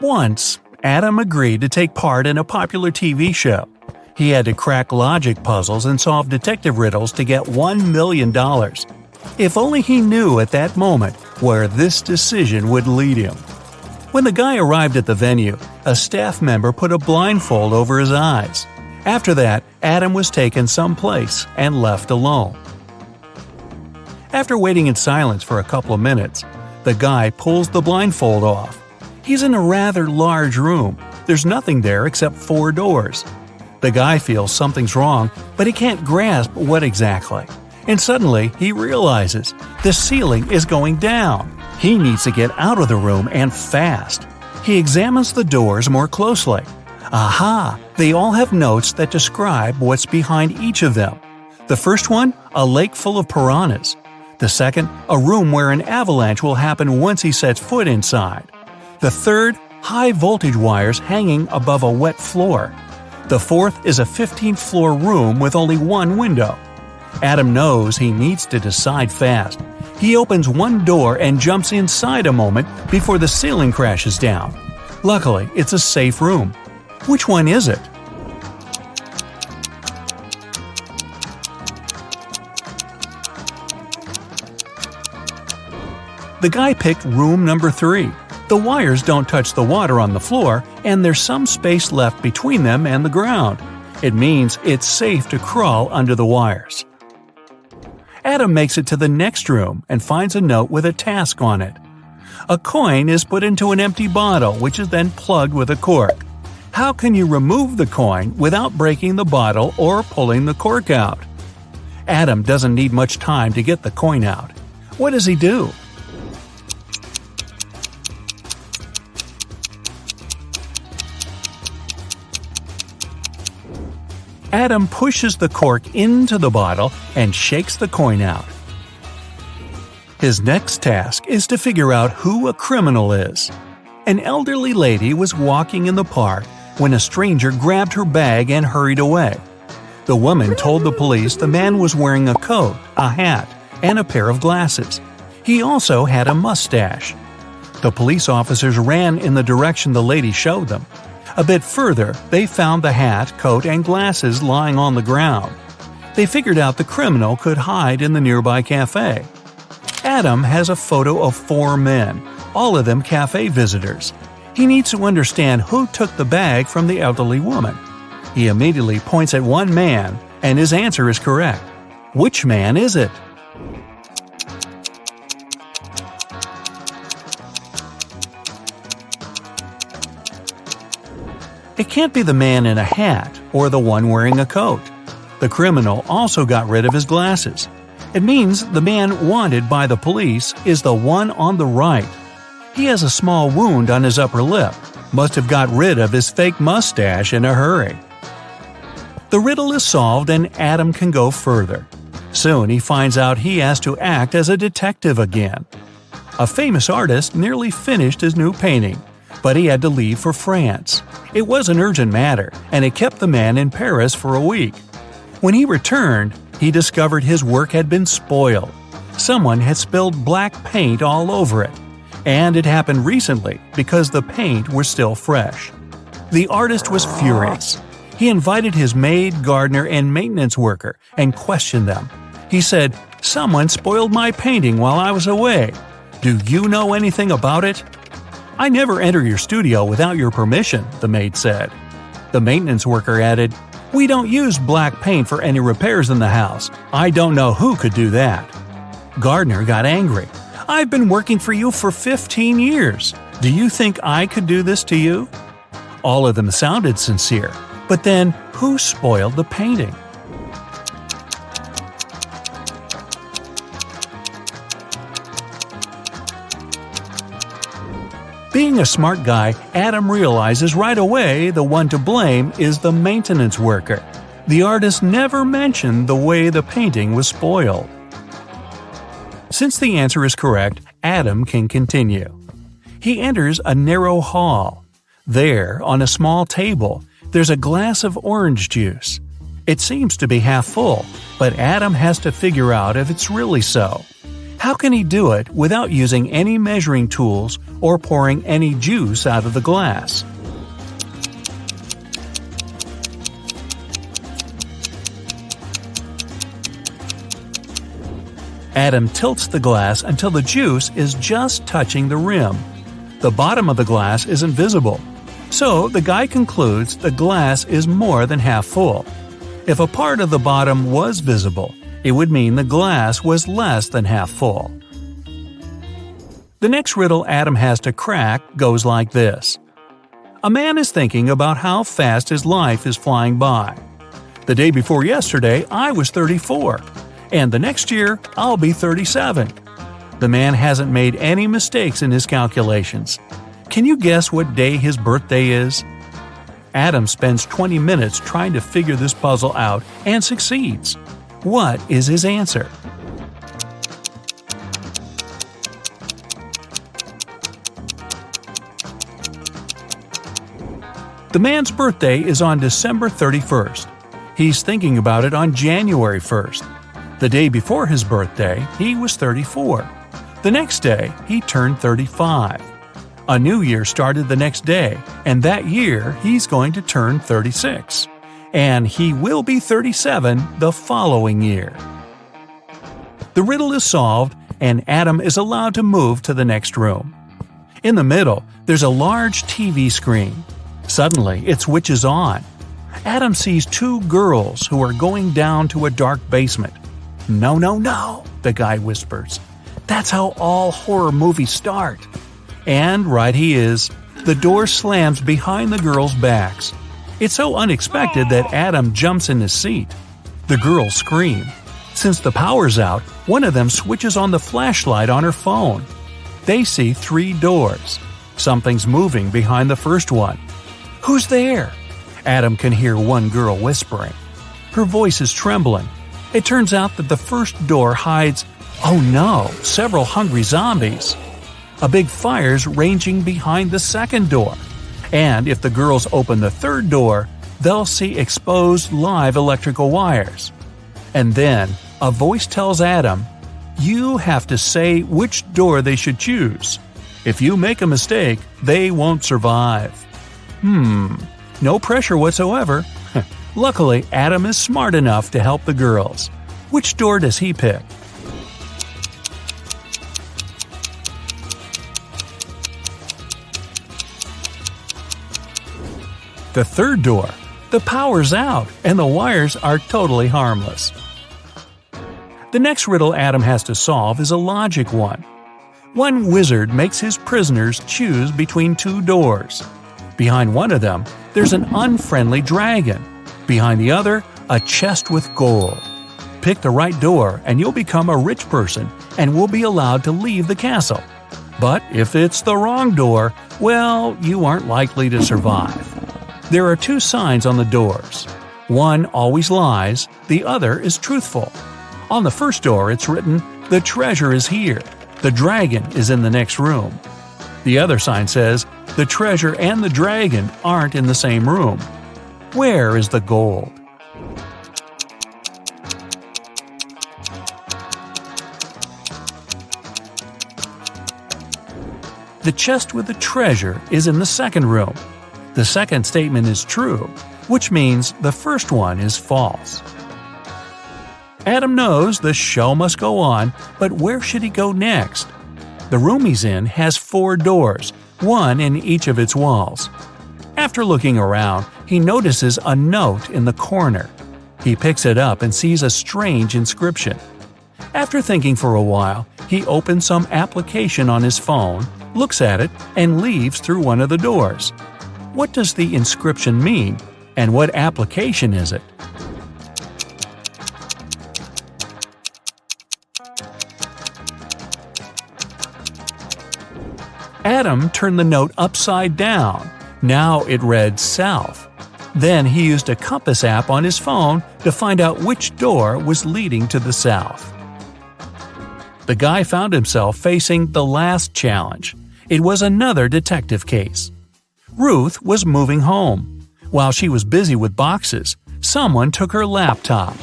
Once, Adam agreed to take part in a popular TV show. He had to crack logic puzzles and solve detective riddles to get $1 million. If only he knew at that moment where this decision would lead him. When the guy arrived at the venue, a staff member put a blindfold over his eyes. After that, Adam was taken someplace and left alone. After waiting in silence for a couple of minutes, the guy pulls the blindfold off. He's in a rather large room. There's nothing there except four doors. The guy feels something's wrong, but he can't grasp what exactly. And suddenly, he realizes the ceiling is going down. He needs to get out of the room and fast. He examines the doors more closely. Aha! They all have notes that describe what's behind each of them. The first one, a lake full of piranhas. The second, a room where an avalanche will happen once he sets foot inside. The third, high voltage wires hanging above a wet floor. The fourth is a 15th floor room with only one window. Adam knows he needs to decide fast. He opens one door and jumps inside a moment before the ceiling crashes down. Luckily, it's a safe room. Which one is it? The guy picked room number three. The wires don't touch the water on the floor, and there's some space left between them and the ground. It means it's safe to crawl under the wires. Adam makes it to the next room and finds a note with a task on it. A coin is put into an empty bottle, which is then plugged with a cork. How can you remove the coin without breaking the bottle or pulling the cork out? Adam doesn't need much time to get the coin out. What does he do? Adam pushes the cork into the bottle and shakes the coin out. His next task is to figure out who a criminal is. An elderly lady was walking in the park when a stranger grabbed her bag and hurried away. The woman told the police the man was wearing a coat, a hat, and a pair of glasses. He also had a mustache. The police officers ran in the direction the lady showed them. A bit further, they found the hat, coat, and glasses lying on the ground. They figured out the criminal could hide in the nearby cafe. Adam has a photo of four men, all of them cafe visitors. He needs to understand who took the bag from the elderly woman. He immediately points at one man, and his answer is correct. Which man is it? It can't be the man in a hat or the one wearing a coat. The criminal also got rid of his glasses. It means the man wanted by the police is the one on the right. He has a small wound on his upper lip, must have got rid of his fake mustache in a hurry. The riddle is solved and Adam can go further. Soon he finds out he has to act as a detective again. A famous artist nearly finished his new painting, but he had to leave for France. It was an urgent matter, and it kept the man in Paris for a week. When he returned, he discovered his work had been spoiled. Someone had spilled black paint all over it. And it happened recently because the paint was still fresh. The artist was furious. He invited his maid, gardener, and maintenance worker and questioned them. He said, Someone spoiled my painting while I was away. Do you know anything about it? I never enter your studio without your permission, the maid said. The maintenance worker added, We don't use black paint for any repairs in the house. I don't know who could do that. Gardner got angry. I've been working for you for 15 years. Do you think I could do this to you? All of them sounded sincere, but then who spoiled the painting? Being a smart guy, Adam realizes right away the one to blame is the maintenance worker. The artist never mentioned the way the painting was spoiled. Since the answer is correct, Adam can continue. He enters a narrow hall. There, on a small table, there's a glass of orange juice. It seems to be half full, but Adam has to figure out if it's really so. How can he do it without using any measuring tools or pouring any juice out of the glass? Adam tilts the glass until the juice is just touching the rim. The bottom of the glass isn't visible. So the guy concludes the glass is more than half full. If a part of the bottom was visible, it would mean the glass was less than half full. The next riddle Adam has to crack goes like this A man is thinking about how fast his life is flying by. The day before yesterday, I was 34 and the next year I'll be 37. The man hasn't made any mistakes in his calculations. Can you guess what day his birthday is? Adam spends 20 minutes trying to figure this puzzle out and succeeds. What is his answer? The man's birthday is on December 31st. He's thinking about it on January 1st. The day before his birthday, he was 34. The next day, he turned 35. A new year started the next day, and that year he's going to turn 36. And he will be 37 the following year. The riddle is solved, and Adam is allowed to move to the next room. In the middle, there's a large TV screen. Suddenly, it switches on. Adam sees two girls who are going down to a dark basement. No, no, no, the guy whispers. That's how all horror movies start. And right he is. The door slams behind the girls' backs. It's so unexpected that Adam jumps in his seat. The girls scream. Since the power's out, one of them switches on the flashlight on her phone. They see three doors. Something's moving behind the first one. Who's there? Adam can hear one girl whispering. Her voice is trembling. It turns out that the first door hides, oh no, several hungry zombies. A big fire's ranging behind the second door. And if the girls open the third door, they'll see exposed live electrical wires. And then, a voice tells Adam, You have to say which door they should choose. If you make a mistake, they won't survive. Hmm, no pressure whatsoever. Luckily, Adam is smart enough to help the girls. Which door does he pick? The third door. The power's out, and the wires are totally harmless. The next riddle Adam has to solve is a logic one. One wizard makes his prisoners choose between two doors. Behind one of them, there's an unfriendly dragon Behind the other, a chest with gold. Pick the right door and you'll become a rich person and will be allowed to leave the castle. But if it's the wrong door, well, you aren't likely to survive. There are two signs on the doors. One always lies, the other is truthful. On the first door, it's written, The treasure is here. The dragon is in the next room. The other sign says, The treasure and the dragon aren't in the same room. Where is the gold? The chest with the treasure is in the second room. The second statement is true, which means the first one is false. Adam knows the show must go on, but where should he go next? The room he's in has four doors, one in each of its walls. After looking around, he notices a note in the corner. He picks it up and sees a strange inscription. After thinking for a while, he opens some application on his phone, looks at it, and leaves through one of the doors. What does the inscription mean, and what application is it? Adam turned the note upside down now it read south. Then he used a compass app on his phone to find out which door was leading to the south. The guy found himself facing the last challenge. It was another detective case. Ruth was moving home. While she was busy with boxes, someone took her laptop.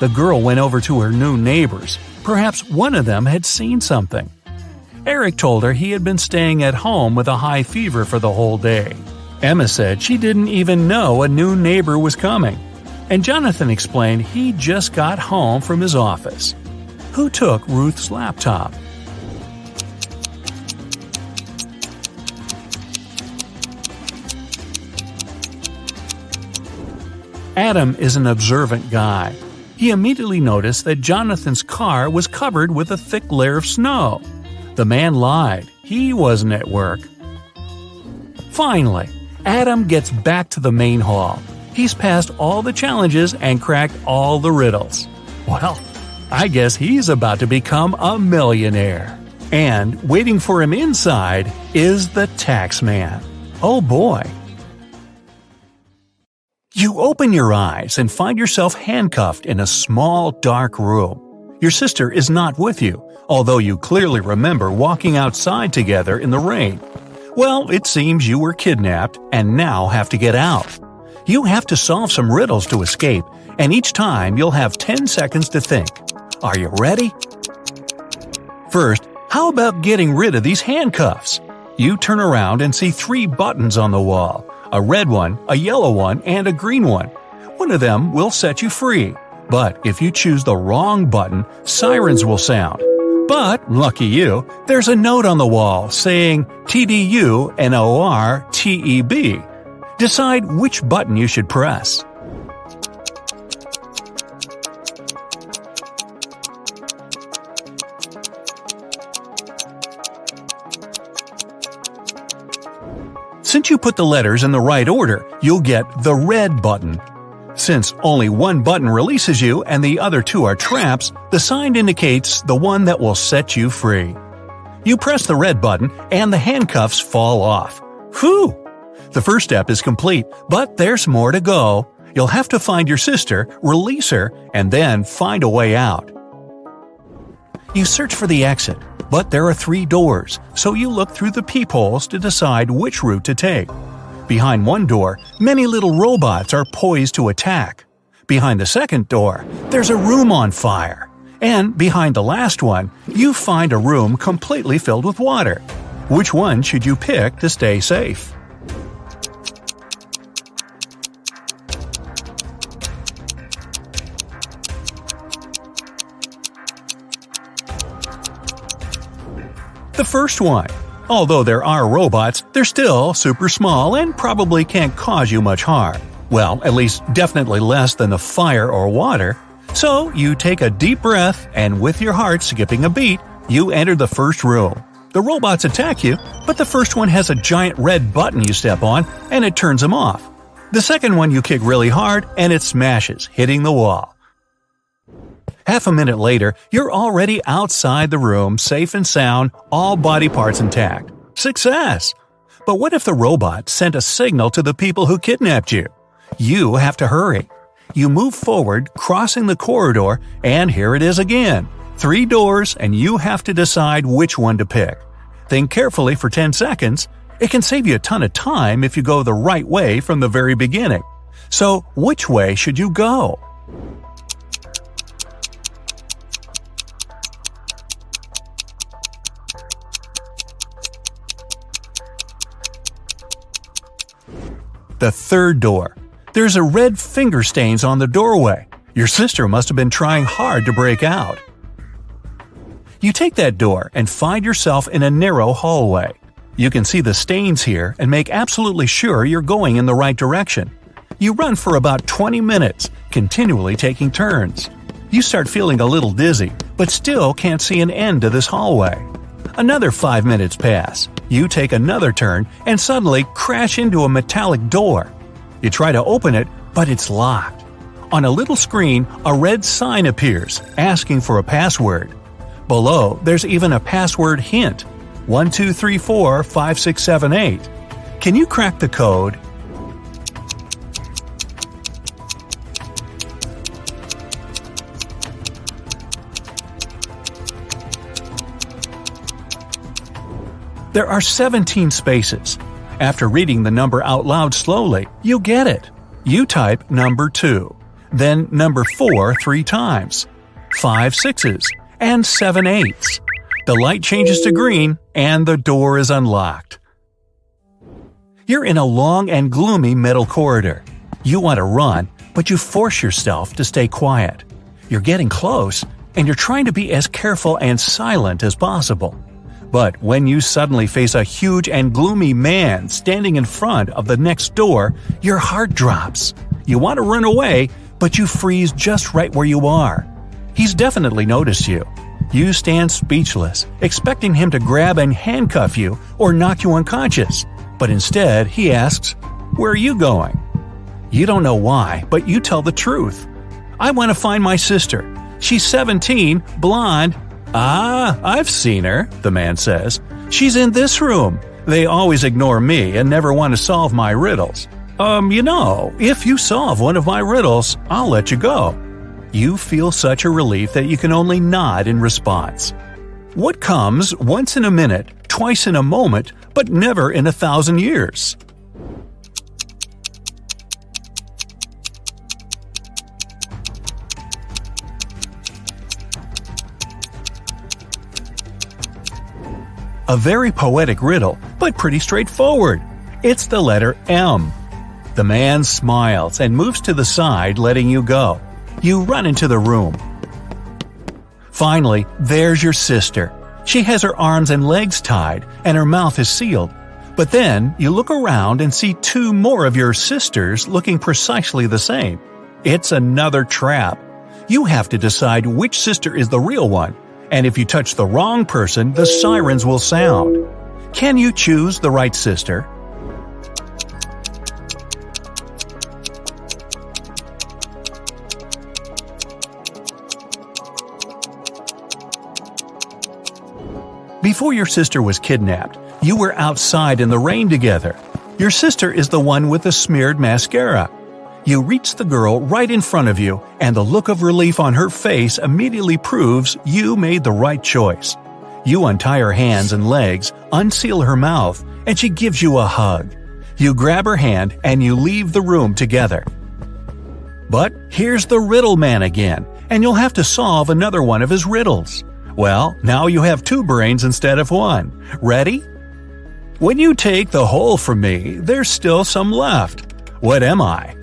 The girl went over to her new neighbors, Perhaps one of them had seen something. Eric told her he had been staying at home with a high fever for the whole day. Emma said she didn't even know a new neighbor was coming. And Jonathan explained he just got home from his office. Who took Ruth's laptop? Adam is an observant guy. He immediately noticed that Jonathan's car was covered with a thick layer of snow. The man lied. He wasn't at work. Finally, Adam gets back to the main hall. He's passed all the challenges and cracked all the riddles. Well, I guess he's about to become a millionaire. And waiting for him inside is the tax man. Oh boy. You open your eyes and find yourself handcuffed in a small, dark room. Your sister is not with you, although you clearly remember walking outside together in the rain. Well, it seems you were kidnapped and now have to get out. You have to solve some riddles to escape, and each time you'll have 10 seconds to think. Are you ready? First, how about getting rid of these handcuffs? You turn around and see three buttons on the wall a red one, a yellow one, and a green one. One of them will set you free. But if you choose the wrong button, sirens will sound. But, lucky you, there's a note on the wall saying TDU NOR TEB. Decide which button you should press. Since you put the letters in the right order, you'll get the red button. Since only one button releases you and the other two are traps, the sign indicates the one that will set you free. You press the red button and the handcuffs fall off. Whew! The first step is complete, but there's more to go. You'll have to find your sister, release her, and then find a way out. You search for the exit, but there are three doors, so you look through the peepholes to decide which route to take. Behind one door, many little robots are poised to attack. Behind the second door, there's a room on fire. And behind the last one, you find a room completely filled with water. Which one should you pick to stay safe? First one. Although there are robots, they're still super small and probably can't cause you much harm. Well, at least definitely less than the fire or water. So you take a deep breath and with your heart skipping a beat, you enter the first room. The robots attack you, but the first one has a giant red button you step on and it turns them off. The second one you kick really hard and it smashes, hitting the wall. Half a minute later, you're already outside the room, safe and sound, all body parts intact. Success! But what if the robot sent a signal to the people who kidnapped you? You have to hurry. You move forward, crossing the corridor, and here it is again. Three doors, and you have to decide which one to pick. Think carefully for 10 seconds. It can save you a ton of time if you go the right way from the very beginning. So, which way should you go? The third door. There's a red finger stains on the doorway. Your sister must have been trying hard to break out. You take that door and find yourself in a narrow hallway. You can see the stains here and make absolutely sure you're going in the right direction. You run for about 20 minutes, continually taking turns. You start feeling a little dizzy, but still can't see an end to this hallway. Another five minutes pass. You take another turn and suddenly crash into a metallic door. You try to open it, but it's locked. On a little screen, a red sign appears, asking for a password. Below, there's even a password hint 12345678. Can you crack the code? There are 17 spaces. After reading the number out loud slowly, you get it. You type number 2, then number 4 three times, five sixes, and 7 eighths. The light changes to green, and the door is unlocked. You're in a long and gloomy metal corridor. You want to run, but you force yourself to stay quiet. You're getting close, and you're trying to be as careful and silent as possible. But when you suddenly face a huge and gloomy man standing in front of the next door, your heart drops. You want to run away, but you freeze just right where you are. He's definitely noticed you. You stand speechless, expecting him to grab and handcuff you or knock you unconscious. But instead, he asks, Where are you going? You don't know why, but you tell the truth. I want to find my sister. She's 17, blonde. Ah, I've seen her, the man says. She's in this room. They always ignore me and never want to solve my riddles. Um, you know, if you solve one of my riddles, I'll let you go. You feel such a relief that you can only nod in response. What comes once in a minute, twice in a moment, but never in a thousand years? A very poetic riddle, but pretty straightforward. It's the letter M. The man smiles and moves to the side, letting you go. You run into the room. Finally, there's your sister. She has her arms and legs tied, and her mouth is sealed. But then you look around and see two more of your sisters looking precisely the same. It's another trap. You have to decide which sister is the real one and if you touch the wrong person, the sirens will sound. Can you choose the right sister? Before your sister was kidnapped, you were outside in the rain together. Your sister is the one with the smeared mascara. You reach the girl right in front of you, and the look of relief on her face immediately proves you made the right choice. You untie her hands and legs, unseal her mouth, and she gives you a hug. You grab her hand and you leave the room together. But here's the riddle man again, and you'll have to solve another one of his riddles. Well, now you have two brains instead of one. Ready? When you take the whole from me, there's still some left. What am I?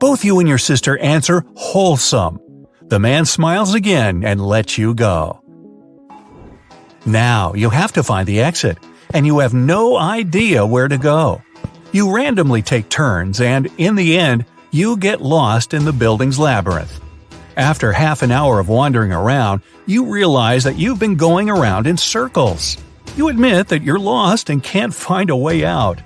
Both you and your sister answer wholesome. The man smiles again and lets you go. Now you have to find the exit, and you have no idea where to go. You randomly take turns, and in the end, you get lost in the building's labyrinth. After half an hour of wandering around, you realize that you've been going around in circles. You admit that you're lost and can't find a way out.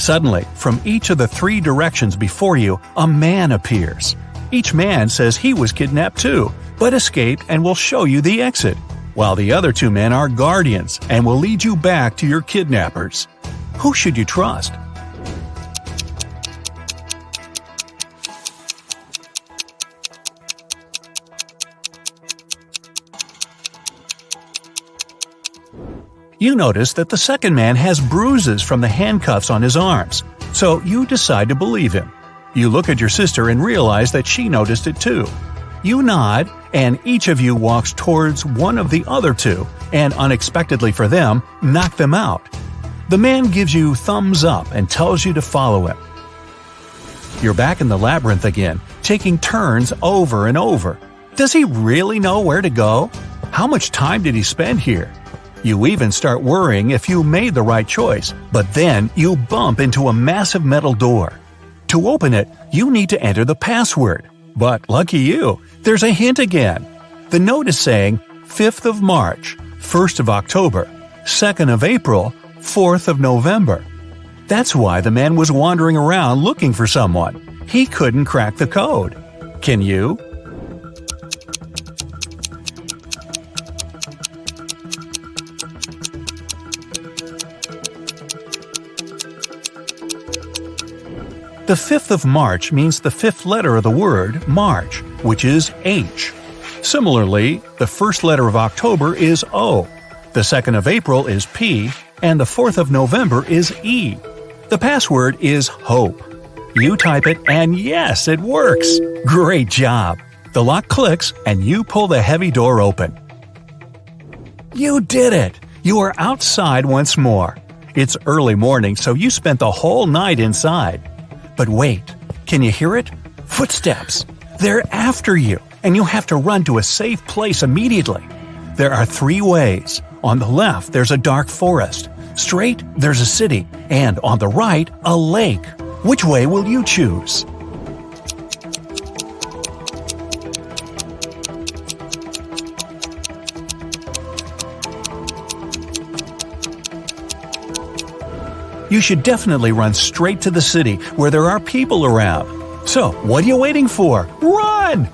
Suddenly, from each of the three directions before you, a man appears. Each man says he was kidnapped too, but escaped and will show you the exit, while the other two men are guardians and will lead you back to your kidnappers. Who should you trust? You notice that the second man has bruises from the handcuffs on his arms, so you decide to believe him. You look at your sister and realize that she noticed it too. You nod, and each of you walks towards one of the other two, and unexpectedly for them, knock them out. The man gives you thumbs up and tells you to follow him. You're back in the labyrinth again, taking turns over and over. Does he really know where to go? How much time did he spend here? You even start worrying if you made the right choice, but then you bump into a massive metal door. To open it, you need to enter the password. But lucky you, there's a hint again. The note is saying 5th of March, 1st of October, 2nd of April, 4th of November. That's why the man was wandering around looking for someone. He couldn't crack the code. Can you? The 5th of March means the fifth letter of the word March, which is H. Similarly, the first letter of October is O, the second of April is P, and the 4th of November is E. The password is HOPE. You type it, and yes, it works! Great job! The lock clicks, and you pull the heavy door open. You did it! You are outside once more. It's early morning, so you spent the whole night inside. But wait, can you hear it? Footsteps! They're after you, and you have to run to a safe place immediately. There are three ways. On the left, there's a dark forest. Straight, there's a city. And on the right, a lake. Which way will you choose? You should definitely run straight to the city where there are people around. So, what are you waiting for? Run!